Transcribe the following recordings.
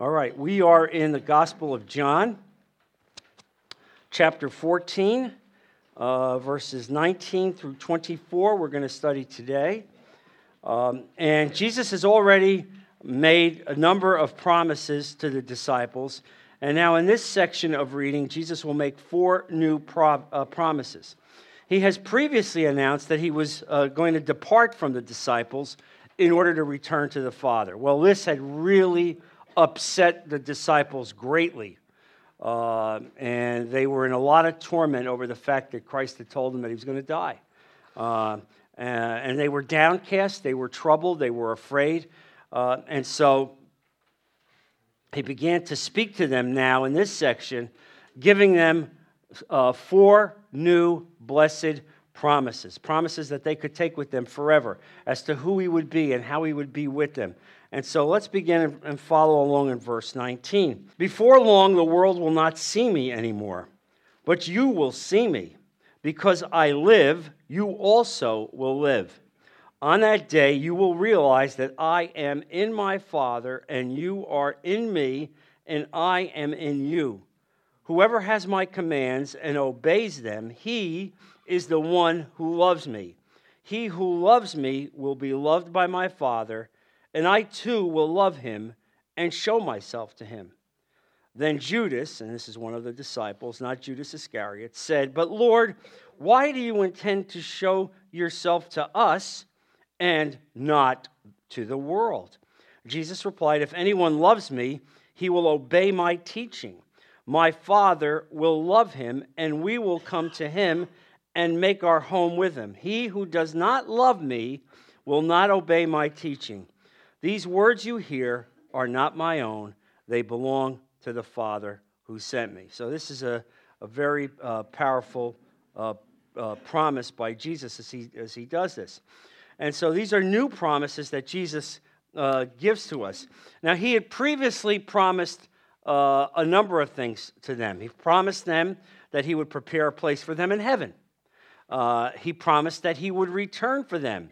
All right, we are in the Gospel of John, chapter 14, uh, verses 19 through 24. We're going to study today. Um, and Jesus has already made a number of promises to the disciples. And now, in this section of reading, Jesus will make four new pro- uh, promises. He has previously announced that he was uh, going to depart from the disciples in order to return to the Father. Well, this had really upset the disciples greatly. Uh, and they were in a lot of torment over the fact that Christ had told them that he was going to die. Uh, and they were downcast, they were troubled, they were afraid. Uh, and so he began to speak to them now in this section, giving them uh, four new blessed promises promises that they could take with them forever as to who he would be and how he would be with them. And so let's begin and follow along in verse 19. Before long, the world will not see me anymore, but you will see me. Because I live, you also will live. On that day, you will realize that I am in my Father, and you are in me, and I am in you. Whoever has my commands and obeys them, he is the one who loves me. He who loves me will be loved by my Father, and I too will love him and show myself to him. Then Judas, and this is one of the disciples, not Judas Iscariot, said, But Lord, why do you intend to show yourself to us? and not to the world. Jesus replied, If anyone loves me, he will obey my teaching. My Father will love him, and we will come to him and make our home with him. He who does not love me will not obey my teaching. These words you hear are not my own, they belong to the Father who sent me. So, this is a, a very uh, powerful uh, uh, promise by Jesus as he, as he does this. And so these are new promises that Jesus uh, gives to us. Now, he had previously promised uh, a number of things to them. He promised them that he would prepare a place for them in heaven. Uh, he promised that he would return for them.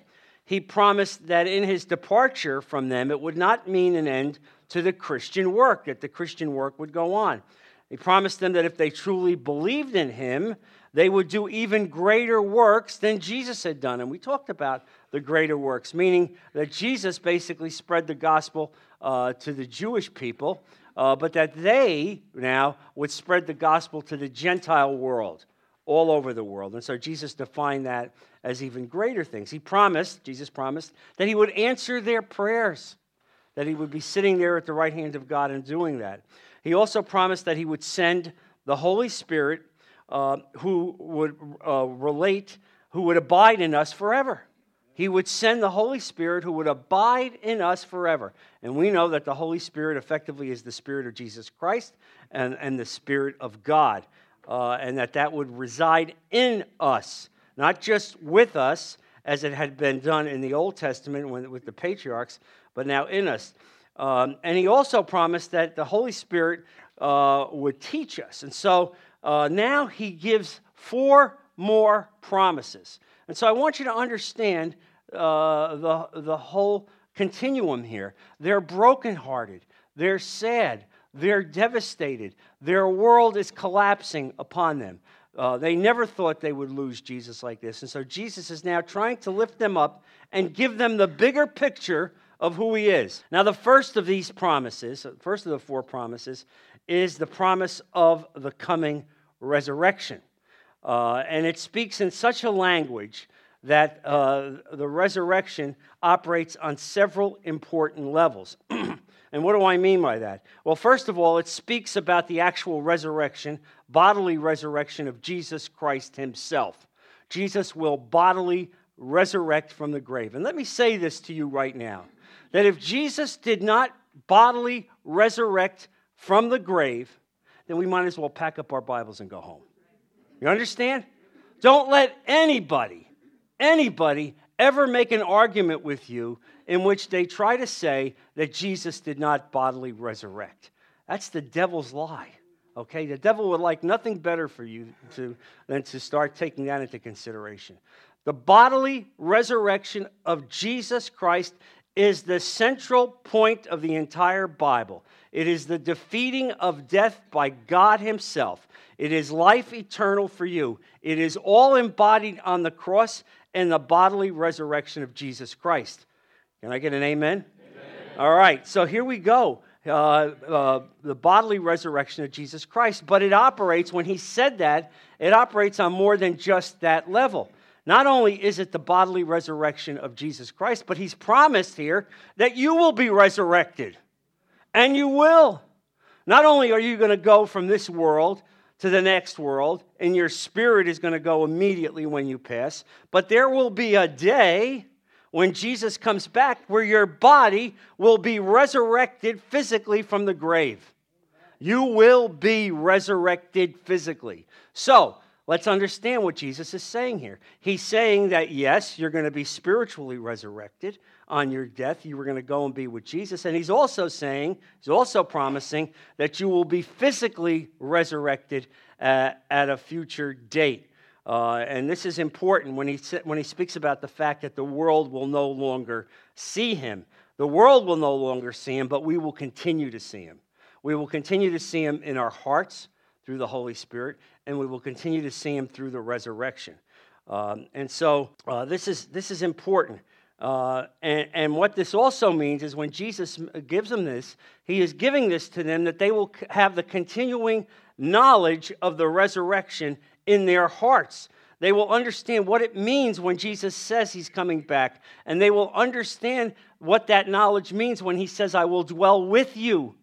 He promised that in his departure from them, it would not mean an end to the Christian work, that the Christian work would go on. He promised them that if they truly believed in him, they would do even greater works than Jesus had done. And we talked about the greater works, meaning that Jesus basically spread the gospel uh, to the Jewish people, uh, but that they now would spread the gospel to the Gentile world, all over the world. And so Jesus defined that as even greater things. He promised, Jesus promised, that he would answer their prayers, that he would be sitting there at the right hand of God and doing that. He also promised that he would send the Holy Spirit uh, who would uh, relate, who would abide in us forever. He would send the Holy Spirit who would abide in us forever. And we know that the Holy Spirit effectively is the Spirit of Jesus Christ and, and the Spirit of God. Uh, and that that would reside in us, not just with us, as it had been done in the Old Testament with the patriarchs, but now in us. Um, and he also promised that the Holy Spirit uh, would teach us. And so uh, now he gives four more promises. And so I want you to understand uh, the, the whole continuum here. They're brokenhearted, they're sad, they're devastated, their world is collapsing upon them. Uh, they never thought they would lose Jesus like this. And so Jesus is now trying to lift them up and give them the bigger picture of who he is. Now, the first of these promises, first of the four promises, is the promise of the coming resurrection. Uh, and it speaks in such a language that uh, the resurrection operates on several important levels. and what do I mean by that? Well, first of all, it speaks about the actual resurrection, bodily resurrection of Jesus Christ himself. Jesus will bodily resurrect from the grave. And let me say this to you right now that if Jesus did not bodily resurrect from the grave, then we might as well pack up our Bibles and go home. You understand? Don't let anybody anybody ever make an argument with you in which they try to say that Jesus did not bodily resurrect. That's the devil's lie. Okay? The devil would like nothing better for you to, than to start taking that into consideration. The bodily resurrection of Jesus Christ is the central point of the entire Bible. It is the defeating of death by God Himself. It is life eternal for you. It is all embodied on the cross and the bodily resurrection of Jesus Christ. Can I get an amen? amen. All right, so here we go. Uh, uh, the bodily resurrection of Jesus Christ. But it operates, when he said that, it operates on more than just that level. Not only is it the bodily resurrection of Jesus Christ, but he's promised here that you will be resurrected. And you will. Not only are you going to go from this world to the next world, and your spirit is going to go immediately when you pass, but there will be a day when Jesus comes back where your body will be resurrected physically from the grave. You will be resurrected physically. So, Let's understand what Jesus is saying here. He's saying that, yes, you're going to be spiritually resurrected on your death. You were going to go and be with Jesus. And he's also saying, he's also promising that you will be physically resurrected at, at a future date. Uh, and this is important when he, when he speaks about the fact that the world will no longer see him. The world will no longer see him, but we will continue to see him. We will continue to see him in our hearts through the Holy Spirit, and we will continue to see him through the resurrection. Um, and so uh, this, is, this is important. Uh, and, and what this also means is when Jesus gives them this, he is giving this to them that they will have the continuing knowledge of the resurrection in their hearts. They will understand what it means when Jesus says he's coming back. And they will understand what that knowledge means when he says, I will dwell with you.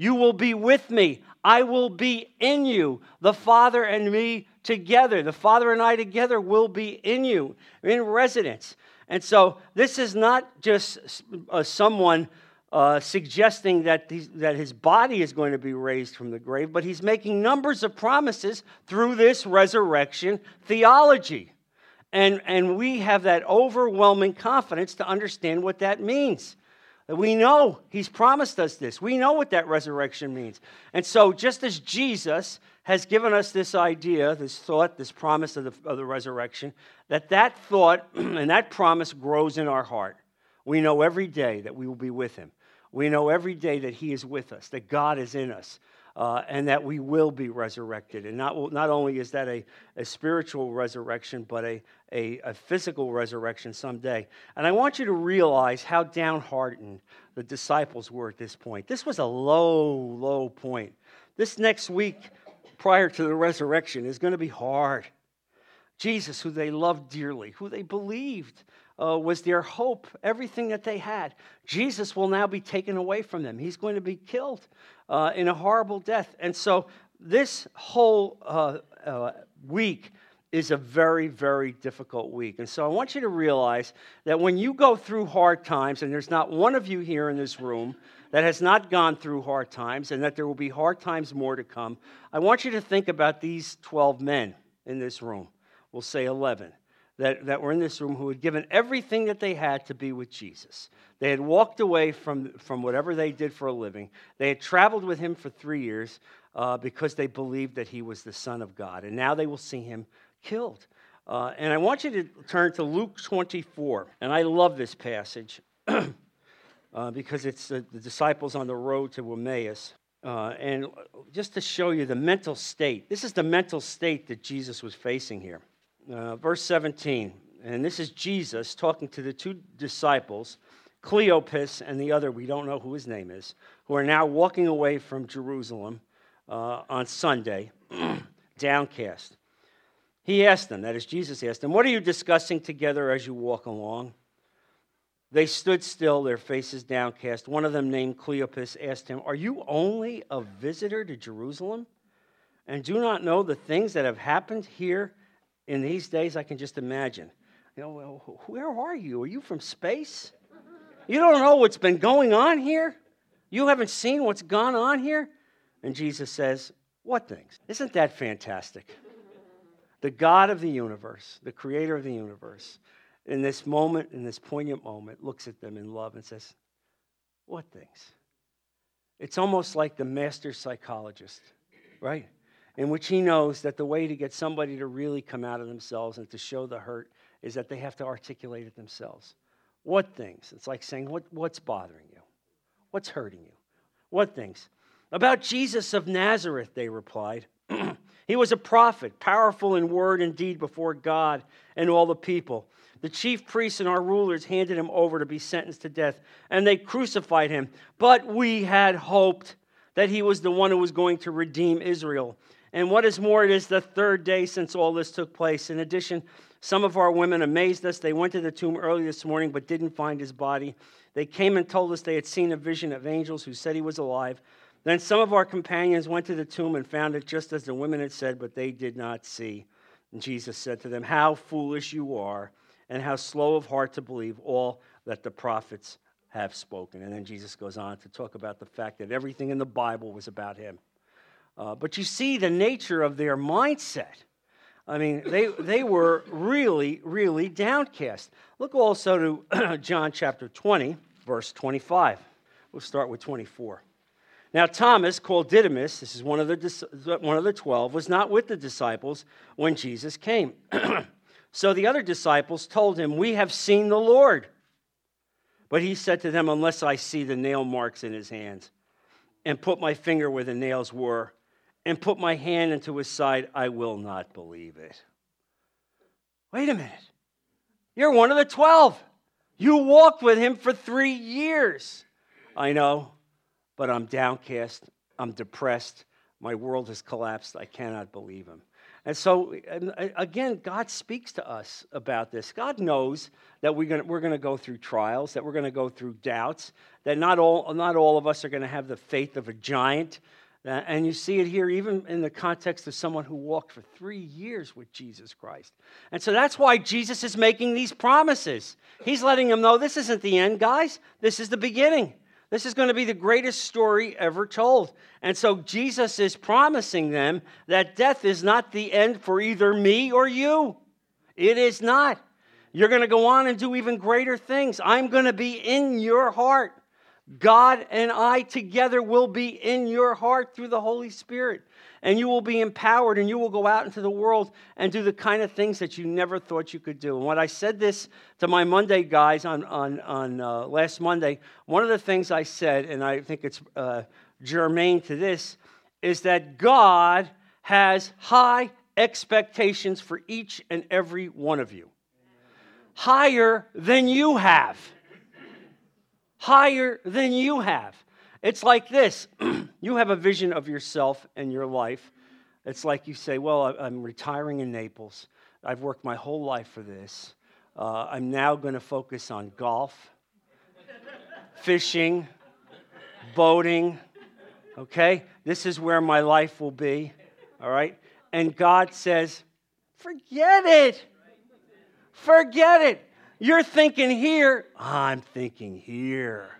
You will be with me. I will be in you, the Father and me together. The Father and I together will be in you, in residence. And so this is not just uh, someone uh, suggesting that, that his body is going to be raised from the grave, but he's making numbers of promises through this resurrection theology. And, and we have that overwhelming confidence to understand what that means. We know He's promised us this. We know what that resurrection means. And so, just as Jesus has given us this idea, this thought, this promise of the, of the resurrection, that that thought and that promise grows in our heart. We know every day that we will be with Him. We know every day that He is with us, that God is in us, uh, and that we will be resurrected. And not, not only is that a, a spiritual resurrection, but a, a, a physical resurrection someday. And I want you to realize how downhearted the disciples were at this point. This was a low, low point. This next week, prior to the resurrection, is going to be hard. Jesus, who they loved dearly, who they believed uh, was their hope, everything that they had. Jesus will now be taken away from them. He's going to be killed uh, in a horrible death. And so, this whole uh, uh week is a very, very difficult week. And so I want you to realize that when you go through hard times, and there's not one of you here in this room that has not gone through hard times, and that there will be hard times more to come, I want you to think about these 12 men in this room. We'll say 11 that, that were in this room who had given everything that they had to be with Jesus. They had walked away from, from whatever they did for a living. They had traveled with him for three years uh, because they believed that he was the Son of God. And now they will see him killed. Uh, and I want you to turn to Luke 24. And I love this passage uh, because it's the, the, disciples on the road to Emmaus. Uh, and just to show you the mental state, this is the mental state that Jesus was facing here. Uh, verse 17, and this is Jesus talking to the two disciples, Cleopas and the other, we don't know who his name is, who are now walking away from Jerusalem uh, on Sunday, downcast. He asked them, that is, Jesus asked them, What are you discussing together as you walk along? They stood still, their faces downcast. One of them, named Cleopas, asked him, Are you only a visitor to Jerusalem and do not know the things that have happened here in these days? I can just imagine. You know, well, where are you? Are you from space? You don't know what's been going on here? You haven't seen what's gone on here? And Jesus says, What things? Isn't that fantastic? the God of the universe, the creator of the universe, in this moment, in this poignant moment, looks at them in love and says, What things? It's almost like the master psychologist, right? In which he knows that the way to get somebody to really come out of themselves and to show the hurt is that they have to articulate it themselves. What things? It's like saying, what, What's bothering you? What's hurting you? What things? About Jesus of Nazareth, they replied. he was a prophet, powerful in word and deed before God and all the people. The chief priests and our rulers handed him over to be sentenced to death, and they crucified him. But we had hoped that he was the one who was going to redeem Israel. And what is more, it is the third day since all this took place. In addition, some of our women amazed us. They went to the tomb early this morning but didn't find his body. They came and told us they had seen a vision of angels who said he was alive. Then some of our companions went to the tomb and found it just as the women had said, but they did not see. And Jesus said to them, How foolish you are, and how slow of heart to believe all that the prophets have spoken. And then Jesus goes on to talk about the fact that everything in the Bible was about him. Uh, but you see the nature of their mindset. I mean, they, they were really, really downcast. Look also to John chapter 20, verse 25. We'll start with 24. Now, Thomas, called Didymus, this is one of the, one of the 12, was not with the disciples when Jesus came. so the other disciples told him, We have seen the Lord. But he said to them, Unless I see the nail marks in his hands, and put my finger where the nails were, and put my hand into his side, I will not believe it. Wait a minute. You're one of the 12. You walked with him for three years. I know but I'm downcast, I'm depressed, my world has collapsed, I cannot believe him. And so, uh, again, God speaks to us about this. God knows that we're going we're to go through trials, that we're going to go through doubts, that not all, not all of us are going to have the faith of a giant. Uh, and you see it here even in the context of someone who walked for three years with Jesus Christ. And so that's why Jesus is making these promises. He's letting them know this isn't the end, guys, this is the beginning. This is going to be the greatest story ever told. And so Jesus is promising them that death is not the end for either me or you. It is not. You're going to go on and do even greater things. I'm going to be in your heart. God and I together will be in your heart through the Holy Spirit and you will be empowered and you will go out into the world and do the kind of things that you never thought you could do. And when I said this to my Monday guys on, on, on uh, last Monday, one of the things I said, and I think it's uh, germane to this, is that God has high expectations for each and every one of you. Higher than you have. Higher than you have. It's like this you have a vision of yourself and your life. It's like you say, Well, I'm retiring in Naples. I've worked my whole life for this. Uh, I'm now going to focus on golf, fishing, boating. Okay? This is where my life will be. All right? And God says, Forget it. Forget it. You're thinking here, I'm thinking here.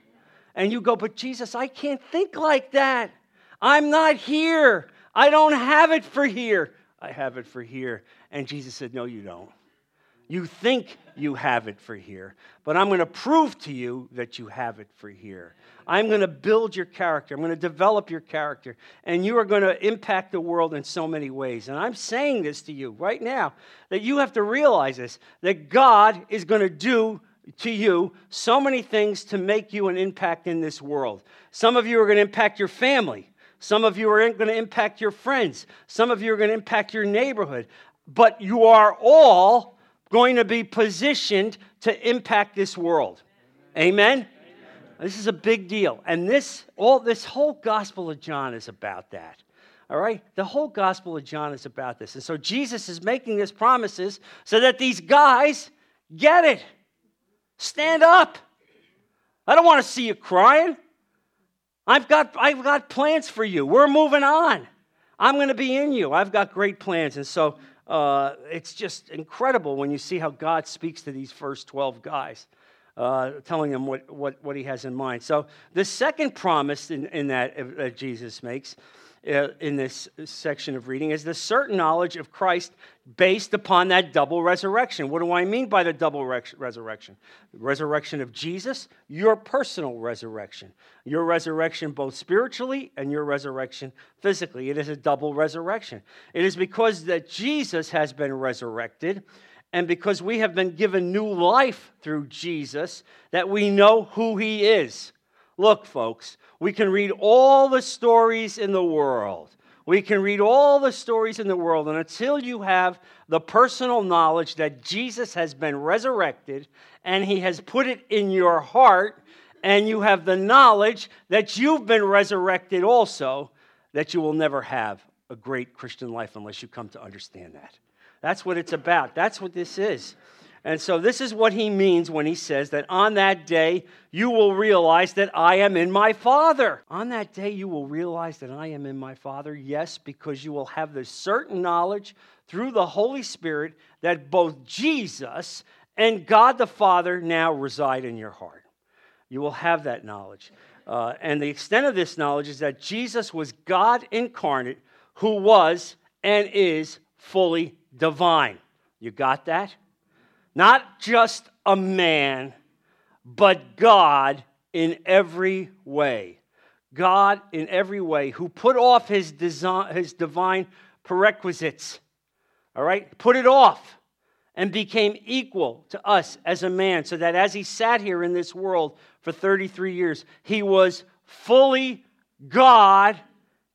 And you go, but Jesus, I can't think like that. I'm not here. I don't have it for here. I have it for here. And Jesus said, No, you don't. You think you have it for here, but I'm going to prove to you that you have it for here. I'm going to build your character. I'm going to develop your character, and you are going to impact the world in so many ways. And I'm saying this to you right now that you have to realize this that God is going to do to you so many things to make you an impact in this world. Some of you are going to impact your family. Some of you are going to impact your friends. Some of you are going to impact your neighborhood. But you are all going to be positioned to impact this world. Amen? Amen? This is a big deal. And this all this whole gospel of John is about that. All right? The whole gospel of John is about this. And so Jesus is making these promises so that these guys get it. Stand up. I don't want to see you crying. I've got, I've got plans for you. We're moving on. I'm going to be in you. I've got great plans. And so uh, it's just incredible when you see how God speaks to these first 12 guys, uh, telling them what, what, what he has in mind. So the second promise in, in that uh, Jesus makes Uh, in this section of reading is the certain knowledge of Christ based upon that double resurrection. What do I mean by the double resurrection? The resurrection of Jesus, your personal resurrection. Your resurrection both spiritually and your resurrection physically. It is a double resurrection. It is because that Jesus has been resurrected and because we have been given new life through Jesus, that we know who he is. Look, folks, we can read all the stories in the world. We can read all the stories in the world, and until you have the personal knowledge that Jesus has been resurrected and he has put it in your heart, and you have the knowledge that you've been resurrected also, that you will never have a great Christian life unless you come to understand that. That's what it's about. That's what this is. And so, this is what he means when he says that on that day you will realize that I am in my Father. On that day you will realize that I am in my Father. Yes, because you will have the certain knowledge through the Holy Spirit that both Jesus and God the Father now reside in your heart. You will have that knowledge. Uh, and the extent of this knowledge is that Jesus was God incarnate who was and is fully divine. You got that? Not just a man, but God in every way. God in every way, who put off his, design, his divine prerequisites, all right? Put it off and became equal to us as a man, so that as he sat here in this world for 33 years, he was fully God,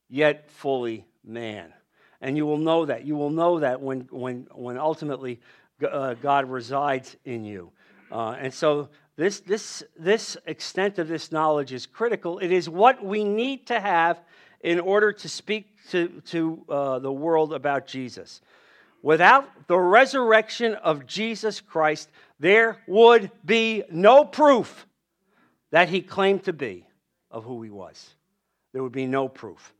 yet fully man. And you will know that. You will know that when, when, when ultimately uh, God resides in you. Uh, and so this, this, this extent of this knowledge is critical. It is what we need to have in order to speak to, to uh, the world about Jesus. Without the resurrection of Jesus Christ, there would be no proof that he claimed to be of who he was. There would be no proof.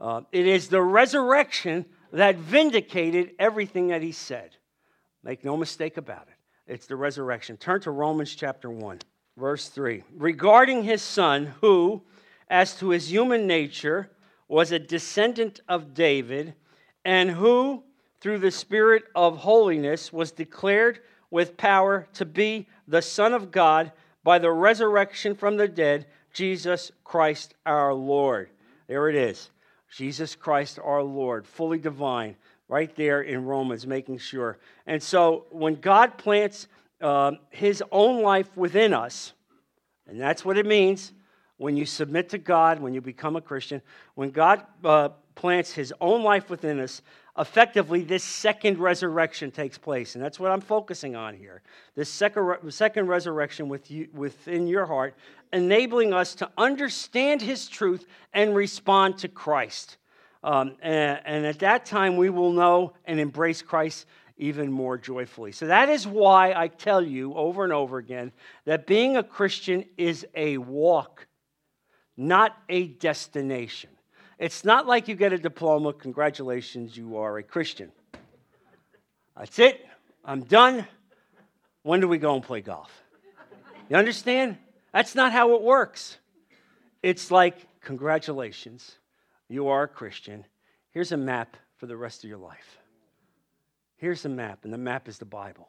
Uh, it is the resurrection that vindicated everything that he said. Make no mistake about it. It's the resurrection. Turn to Romans chapter 1, verse 3. Regarding his son, who, as to his human nature, was a descendant of David, and who, through the Spirit of holiness, was declared with power to be the Son of God by the resurrection from the dead, Jesus Christ our Lord. There it is. Jesus Christ our Lord, fully divine, right there in Romans, making sure. And so when God plants uh, his own life within us, and that's what it means when you submit to God, when you become a Christian, when God uh, plants his own life within us, effectively this second resurrection takes place. And that's what I'm focusing on here. This second, second resurrection with you, within your heart enabling us to understand His truth and respond to Christ. Um, and, and at that time, we will know and embrace Christ even more joyfully. So that is why I tell you over and over again that being a Christian is a walk, not a destination. It's not like you get a diploma, congratulations, you are a Christian. That's it, I'm done. When do we go and play golf? You understand? That's not how it works. It's like, congratulations, you are a Christian. Here's a map for the rest of your life. Here's the map, and the map is the Bible.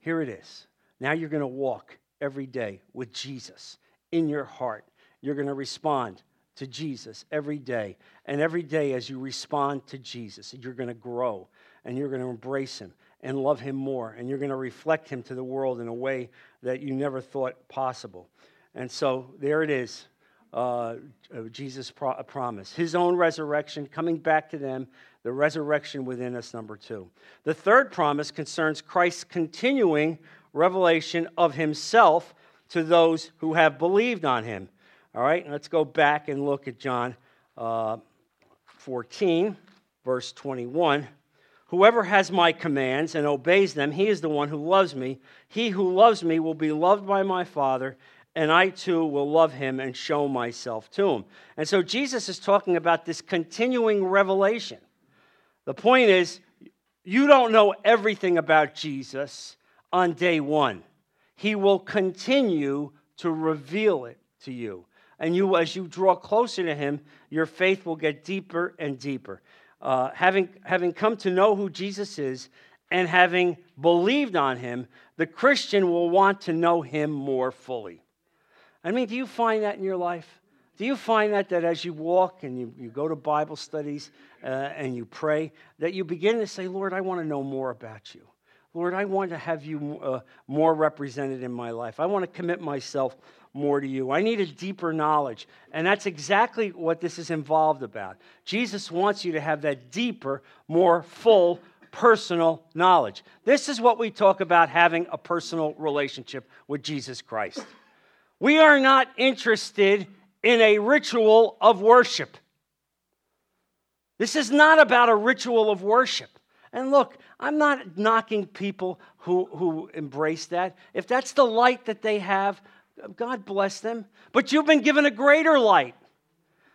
Here it is. Now you're going to walk every day with Jesus in your heart. You're going to respond to Jesus every day. And every day, as you respond to Jesus, you're going to grow and you're going to embrace Him and love Him more. And you're going to reflect Him to the world in a way that you never thought possible. And so there it is. Uh, Jesus' pro- promise, his own resurrection, coming back to them, the resurrection within us, number two. The third promise concerns Christ's continuing revelation of himself to those who have believed on him. All right, let's go back and look at John uh, 14, verse 21. Whoever has my commands and obeys them, he is the one who loves me. He who loves me will be loved by my Father and I too will love him and show myself to him. And so Jesus is talking about this continuing revelation. The point is, you don't know everything about Jesus on day one. He will continue to reveal it to you. And you, as you draw closer to him, your faith will get deeper and deeper. Uh, having, having come to know who Jesus is and having believed on him, the Christian will want to know him more fully. I mean, do you find that in your life? Do you find that that as you walk and you, you go to Bible studies uh, and you pray, that you begin to say, Lord, I want to know more about you. Lord, I want to have you uh, more represented in my life. I want to commit myself more to you. I need a deeper knowledge. And that's exactly what this is involved about. Jesus wants you to have that deeper, more full, personal knowledge. This is what we talk about having a personal relationship with Jesus Christ. We are not interested in a ritual of worship. This is not about a ritual of worship. And look, I'm not knocking people who, who embrace that. If that's the light that they have, God bless them. But you've been given a greater light.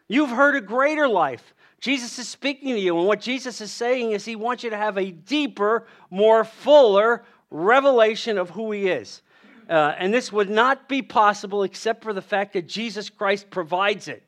You've heard a greater life. Jesus is speaking to you, and what Jesus is saying is he wants you to have a deeper, more fuller revelation of who he is. Uh, and this would not be possible except for the fact that Jesus Christ provides it.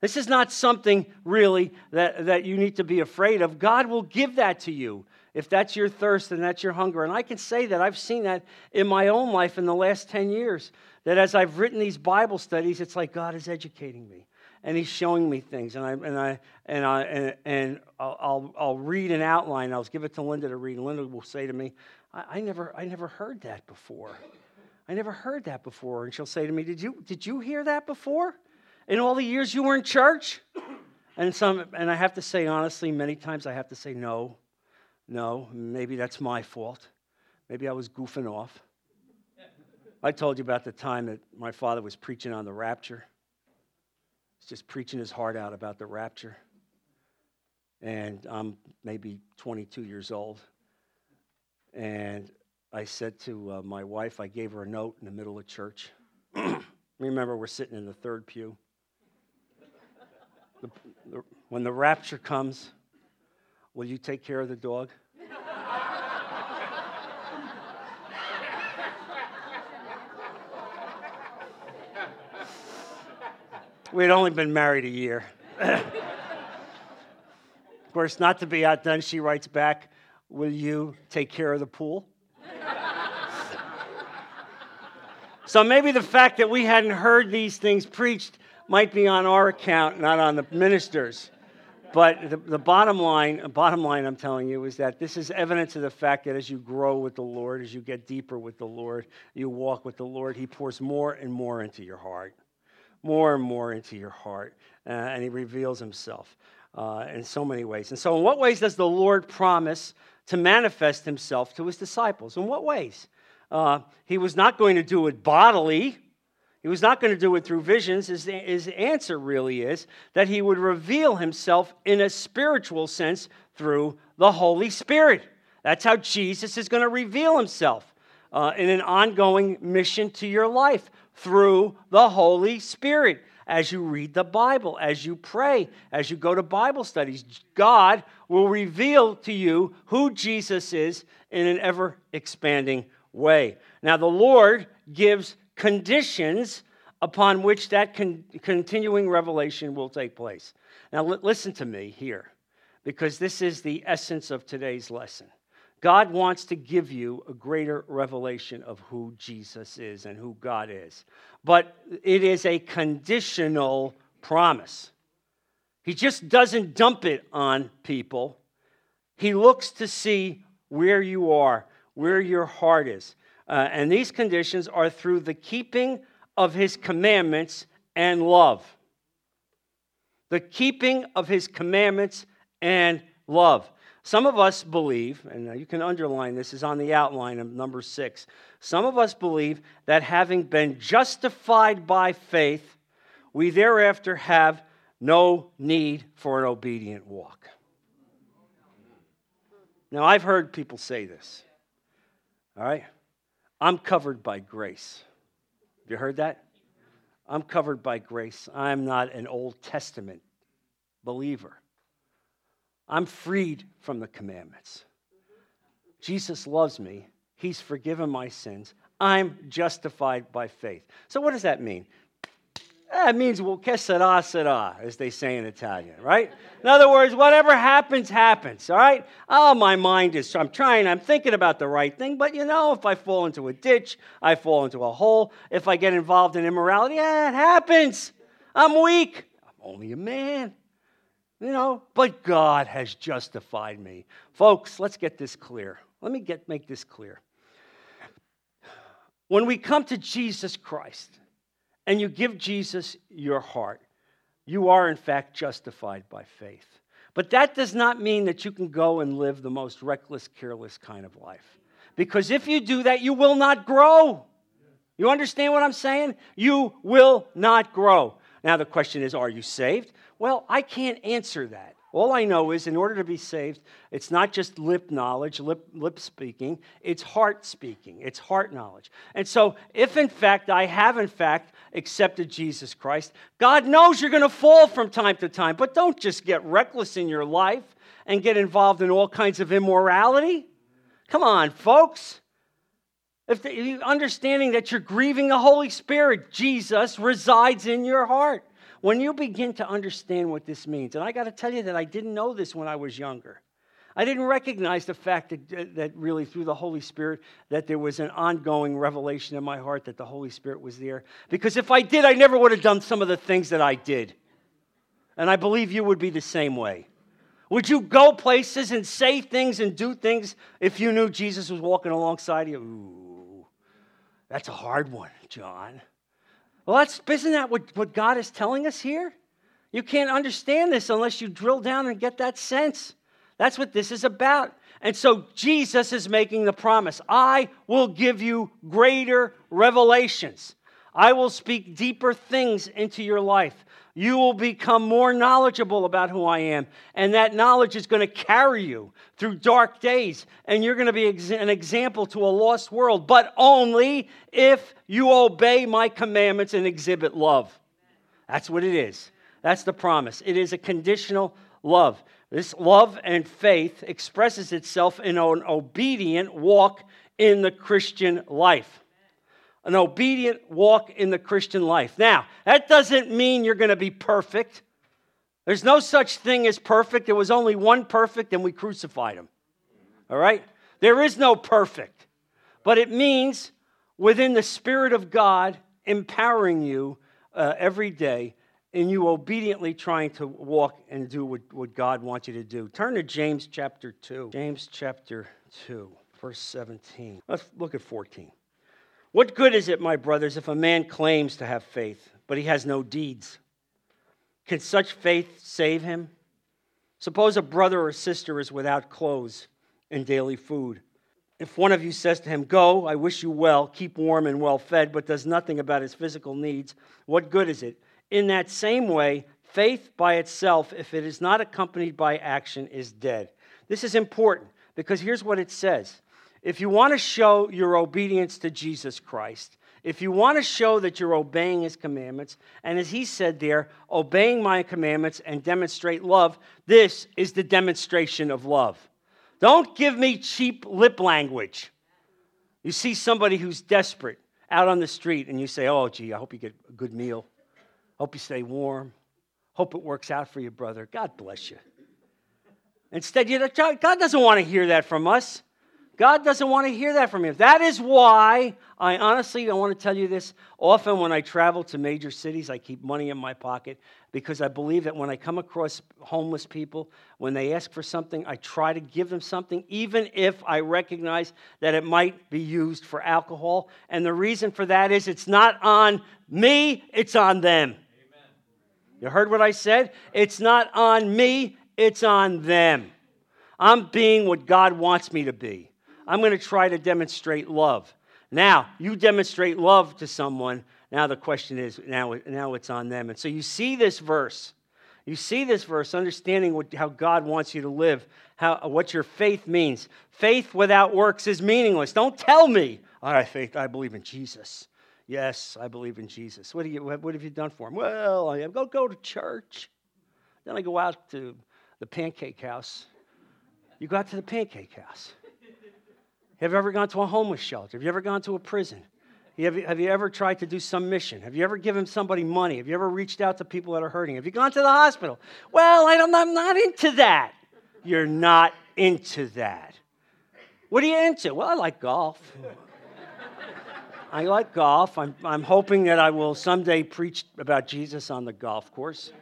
This is not something really that, that you need to be afraid of. God will give that to you if that's your thirst and that's your hunger. And I can say that I've seen that in my own life in the last 10 years. That as I've written these Bible studies, it's like God is educating me and He's showing me things. And I, and I, and I, and, and I'll, I'll read an outline. I'll give it to Linda to read. Linda will say to me, I, I never, I never heard that before. I never heard that before. And she'll say to me, Did you, did you hear that before? In all the years you were in church? And some, and I have to say honestly, many times I have to say no, no. Maybe that's my fault. Maybe I was goofing off. I told you about the time that my father was preaching on the rapture. He's just preaching his heart out about the rapture. And I'm maybe 22 years old. And I said to uh, my wife, I gave her a note in the middle of church. Remember, we're sitting in the third pew. The, the, when the rapture comes, will you take care of the dog? We'd only been married a year. of course, not to be outdone, she writes back, Will you take care of the pool? So maybe the fact that we hadn't heard these things preached might be on our account, not on the ministers. But the, the, bottom line, bottom line, I'm telling you, is that this is evidence of the fact that as you grow with the Lord, as you get deeper with the Lord, you walk with the Lord, He pours more and more into your heart more and more into your heart, uh, and He reveals Himself uh, in so many ways. And so, in what ways does the Lord promise to manifest Himself to His disciples? In what ways? Uh, he was not going to do it bodily. He was not going to do it through visions. His, his answer really is that he would reveal himself in a spiritual sense through the Holy Spirit. That's how Jesus is going to reveal himself uh, in an ongoing mission to your life through the Holy Spirit. As you read the Bible, as you pray, as you go to Bible studies, God will reveal to you who Jesus is in an ever expanding way. Now, the Lord gives conditions upon which that con- continuing revelation will take place. Now, l- listen to me here, because this is the essence of today's lesson. God wants to give you a greater revelation of who Jesus is and who God is. But it is a conditional promise. He just doesn't dump it on people. He looks to see where you are, where your heart is. Uh, and these conditions are through the keeping of his commandments and love. The keeping of his commandments and love. Some of us believe, and you can underline this, is on the outline of number six. Some of us believe that having been justified by faith, we thereafter have no need for an obedient walk. Now, I've heard people say this. All right? I'm covered by grace. Have you heard that? I'm covered by grace. I'm not an Old Testament believer. I'm freed from the commandments. Jesus loves me. He's forgiven my sins. I'm justified by faith. So, what does that mean? That means, well, che sarà, sarà, as they say in Italian, right? In other words, whatever happens, happens, all right? Oh, my mind is, I'm trying, I'm thinking about the right thing, but you know, if I fall into a ditch, I fall into a hole. If I get involved in immorality, yeah, it happens. I'm weak. I'm only a man. You know, but God has justified me. Folks, let's get this clear. Let me get, make this clear. When we come to Jesus Christ and you give Jesus your heart, you are in fact justified by faith. But that does not mean that you can go and live the most reckless, careless kind of life. Because if you do that, you will not grow. You understand what I'm saying? You will not grow. Now, the question is, are you saved? Well, I can't answer that. All I know is, in order to be saved, it's not just lip knowledge, lip, lip speaking, it's heart speaking, it's heart knowledge. And so, if in fact I have in fact accepted Jesus Christ, God knows you're going to fall from time to time, but don't just get reckless in your life and get involved in all kinds of immorality. Come on, folks. If the, understanding that you're grieving the Holy Spirit, Jesus resides in your heart. When you begin to understand what this means, and I got to tell you that I didn't know this when I was younger. I didn't recognize the fact that, uh, that really through the Holy Spirit that there was an ongoing revelation in my heart that the Holy Spirit was there. Because if I did, I never would have done some of the things that I did. And I believe you would be the same way. Would you go places and say things and do things if you knew Jesus was walking alongside you? Ooh, that's a hard one, John. Well, that's, isn't that what, what God is telling us here? You can't understand this unless you drill down and get that sense. That's what this is about. And so Jesus is making the promise I will give you greater revelations. I will speak deeper things into your life you will become more knowledgeable about who I am. And that knowledge is going to carry you through dark days. And you're going to be an example to a lost world, but only if you obey my commandments and exhibit love. That's what it is. That's the promise. It is a conditional love. This love and faith expresses itself in an obedient walk in the Christian life an obedient walk in the Christian life. Now, that doesn't mean you're going to be perfect. There's no such thing as perfect. There was only one perfect, and we crucified him. All right? There is no perfect. But it means within the Spirit of God empowering you uh, every day and you obediently trying to walk and do what, what God wants you to do. Turn to James chapter 2. James chapter 2, verse 17. Let's look at 14. What good is it, my brothers, if a man claims to have faith, but he has no deeds? Can such faith save him? Suppose a brother or sister is without clothes and daily food. If one of you says to him, Go, I wish you well, keep warm and well fed, but does nothing about his physical needs, what good is it? In that same way, faith by itself, if it is not accompanied by action, is dead. This is important because here's what it says if you want to show your obedience to Jesus Christ, if you want to show that you're obeying his commandments, and as he said there, obeying my commandments and demonstrate love, this is the demonstration of love. Don't give me cheap lip language. You see somebody who's desperate out on the street, and you say, Oh, gee, I hope you get a good meal. Hope you stay warm. Hope it works out for you, brother. God bless you. Instead, you know, God doesn't want to hear that from us. God doesn't want to hear that from you. That is why I honestly, I want to tell you this. Often when I travel to major cities, I keep money in my pocket because I believe that when I come across homeless people, when they ask for something, I try to give them something, even if I recognize that it might be used for alcohol. And the reason for that is it's not on me, it's on them. Amen. You heard what I said? It's not on me, it's on them. I'm being what God wants me to be. I'm going to try to demonstrate love. Now, you demonstrate love to someone. Now the question is, now, now it's on them. And so you see this verse. You see this verse, understanding what, how God wants you to live, how, what your faith means. Faith without works is meaningless. Don't tell me, I faith, I believe in Jesus. Yes, I believe in Jesus. What, you, what have you done for him? Well, I go, go to church. Then I go out to the pancake house. You go out to the pancake house. Have you ever gone to a homeless shelter? Have you ever gone to a prison? Have you, have you ever tried to do some mission? Have you ever given somebody money? Have you ever reached out to people that are hurting? Have you gone to the hospital? Well, I don't, I'm not into that. You're not into that. What are you into? Well, I like golf. I like golf. I'm, I'm hoping that I will someday preach about Jesus on the golf course.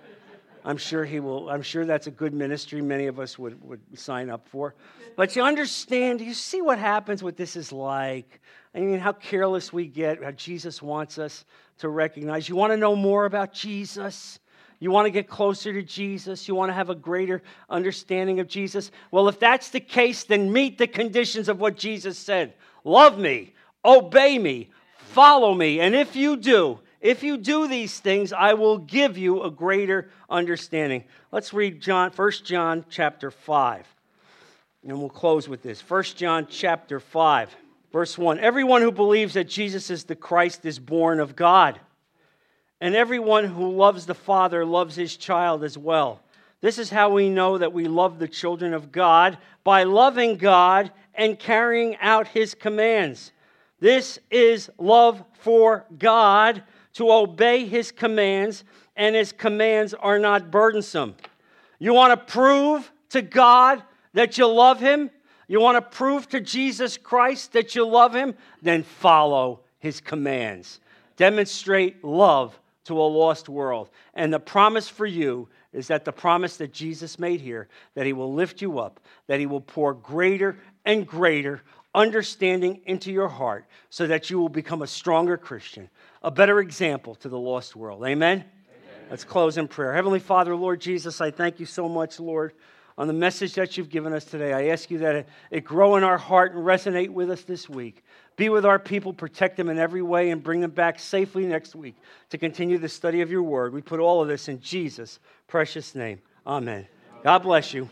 I'm sure he will. I'm sure that's a good ministry many of us would, would sign up for. But you understand, you see what happens, what this is like. I mean, how careless we get, how Jesus wants us to recognize. You want to know more about Jesus? You want to get closer to Jesus? You want to have a greater understanding of Jesus? Well, if that's the case, then meet the conditions of what Jesus said love me, obey me, follow me. And if you do, if you do these things, I will give you a greater understanding. Let's read John, 1 John chapter 5. And we'll close with this. 1 John chapter 5, verse 1. Everyone who believes that Jesus is the Christ is born of God. And everyone who loves the Father loves his child as well. This is how we know that we love the children of God by loving God and carrying out his commands. This is love for God to obey his commands, and his commands are not burdensome. You want to prove to God that you love him? You want to prove to Jesus Christ that you love him? Then follow his commands. Demonstrate love to a lost world. And the promise for you is that the promise that Jesus made here that he will lift you up, that he will pour greater and greater understanding into your heart so that you will become a stronger Christian, a better example to the lost world. Amen? Amen? Let's close in prayer. Heavenly Father, Lord Jesus, I thank you so much, Lord, on the message that you've given us today. I ask you that it, it grow in our heart and resonate with us this week. Be with our people, protect them in every way, and bring them back safely next week to continue the study of your word. We put all of this in Jesus' precious name. Amen. God bless you.